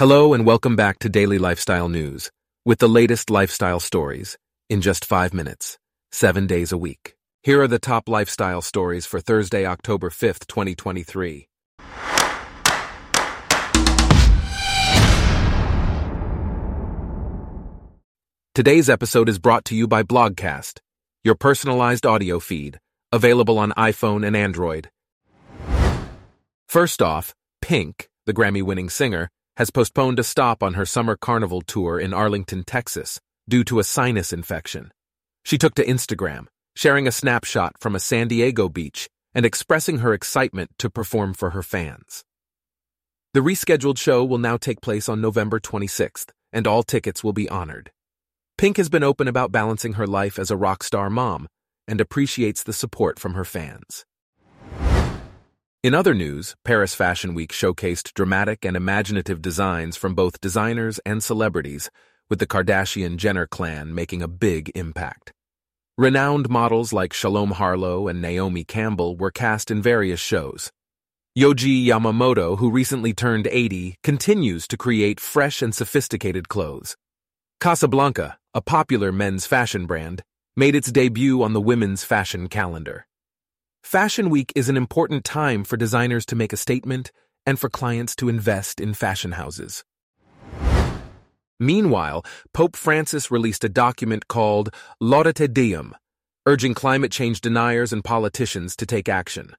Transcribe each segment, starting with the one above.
Hello and welcome back to Daily Lifestyle News with the latest lifestyle stories in just five minutes, seven days a week. Here are the top lifestyle stories for Thursday, October 5th, 2023. Today's episode is brought to you by Blogcast, your personalized audio feed, available on iPhone and Android. First off, Pink, the Grammy winning singer, has postponed a stop on her summer carnival tour in Arlington, Texas, due to a sinus infection. She took to Instagram, sharing a snapshot from a San Diego beach and expressing her excitement to perform for her fans. The rescheduled show will now take place on November 26th, and all tickets will be honored. Pink has been open about balancing her life as a rock star mom and appreciates the support from her fans. In other news, Paris Fashion Week showcased dramatic and imaginative designs from both designers and celebrities, with the Kardashian Jenner clan making a big impact. Renowned models like Shalom Harlow and Naomi Campbell were cast in various shows. Yohji Yamamoto, who recently turned 80, continues to create fresh and sophisticated clothes. Casablanca, a popular men's fashion brand, made its debut on the women's fashion calendar. Fashion Week is an important time for designers to make a statement and for clients to invest in fashion houses. Meanwhile, Pope Francis released a document called Laudate Deum, urging climate change deniers and politicians to take action.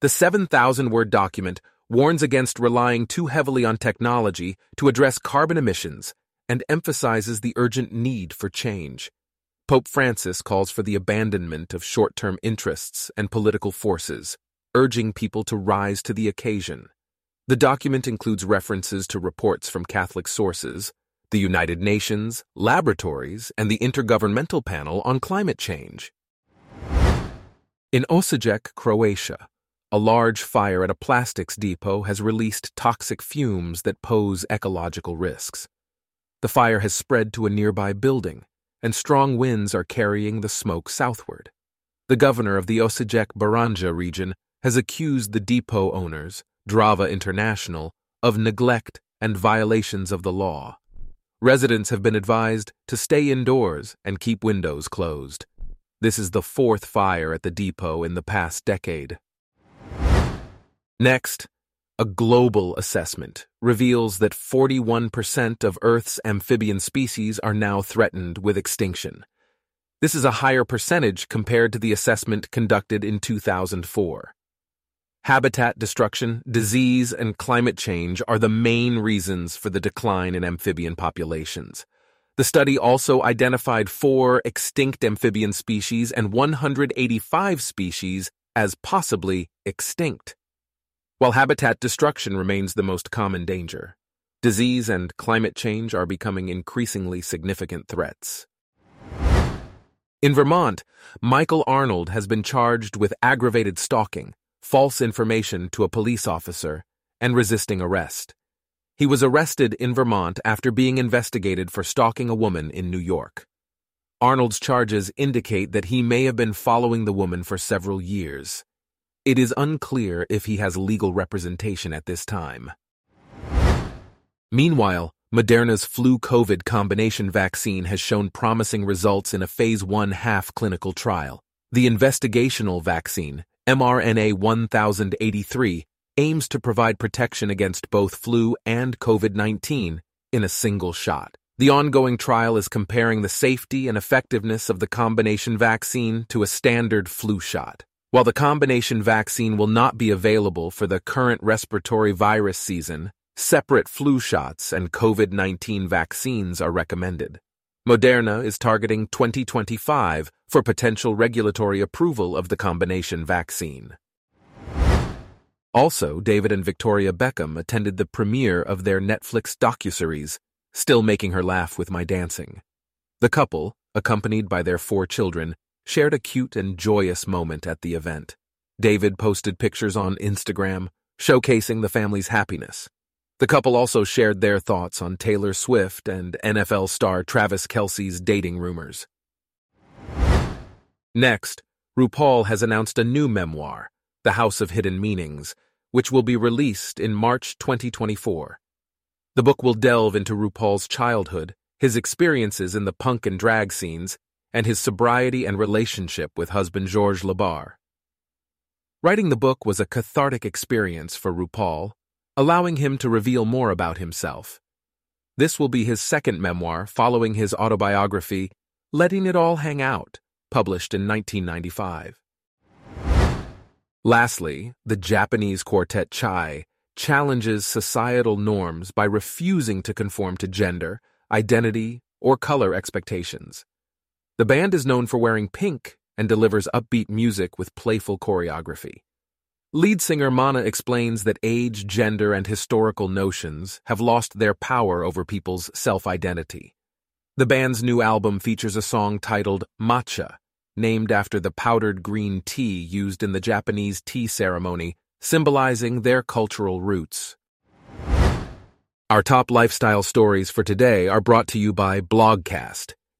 The 7,000 word document warns against relying too heavily on technology to address carbon emissions and emphasizes the urgent need for change. Pope Francis calls for the abandonment of short term interests and political forces, urging people to rise to the occasion. The document includes references to reports from Catholic sources, the United Nations, laboratories, and the Intergovernmental Panel on Climate Change. In Osijek, Croatia, a large fire at a plastics depot has released toxic fumes that pose ecological risks. The fire has spread to a nearby building, and strong winds are carrying the smoke southward. The governor of the Osijek Baranja region has accused the depot owners, Drava International, of neglect and violations of the law. Residents have been advised to stay indoors and keep windows closed. This is the fourth fire at the depot in the past decade. Next, a global assessment reveals that 41% of Earth's amphibian species are now threatened with extinction. This is a higher percentage compared to the assessment conducted in 2004. Habitat destruction, disease, and climate change are the main reasons for the decline in amphibian populations. The study also identified four extinct amphibian species and 185 species as possibly extinct. While habitat destruction remains the most common danger, disease and climate change are becoming increasingly significant threats. In Vermont, Michael Arnold has been charged with aggravated stalking, false information to a police officer, and resisting arrest. He was arrested in Vermont after being investigated for stalking a woman in New York. Arnold's charges indicate that he may have been following the woman for several years. It is unclear if he has legal representation at this time. Meanwhile, Moderna's flu COVID combination vaccine has shown promising results in a phase 1 half clinical trial. The investigational vaccine, mRNA 1083, aims to provide protection against both flu and COVID 19 in a single shot. The ongoing trial is comparing the safety and effectiveness of the combination vaccine to a standard flu shot. While the combination vaccine will not be available for the current respiratory virus season, separate flu shots and COVID 19 vaccines are recommended. Moderna is targeting 2025 for potential regulatory approval of the combination vaccine. Also, David and Victoria Beckham attended the premiere of their Netflix docuseries, Still Making Her Laugh with My Dancing. The couple, accompanied by their four children, shared a cute and joyous moment at the event. David posted pictures on Instagram, showcasing the family's happiness. The couple also shared their thoughts on Taylor Swift and NFL star Travis Kelce's dating rumors. Next, RuPaul has announced a new memoir, The House of Hidden Meanings, which will be released in March 2024. The book will delve into RuPaul's childhood, his experiences in the punk and drag scenes, and his sobriety and relationship with husband Georges LeBar. Writing the book was a cathartic experience for RuPaul, allowing him to reveal more about himself. This will be his second memoir following his autobiography, Letting It All Hang Out, published in 1995. Lastly, the Japanese quartet Chai challenges societal norms by refusing to conform to gender, identity, or color expectations. The band is known for wearing pink and delivers upbeat music with playful choreography. Lead singer Mana explains that age, gender, and historical notions have lost their power over people's self identity. The band's new album features a song titled Matcha, named after the powdered green tea used in the Japanese tea ceremony symbolizing their cultural roots. Our top lifestyle stories for today are brought to you by Blogcast,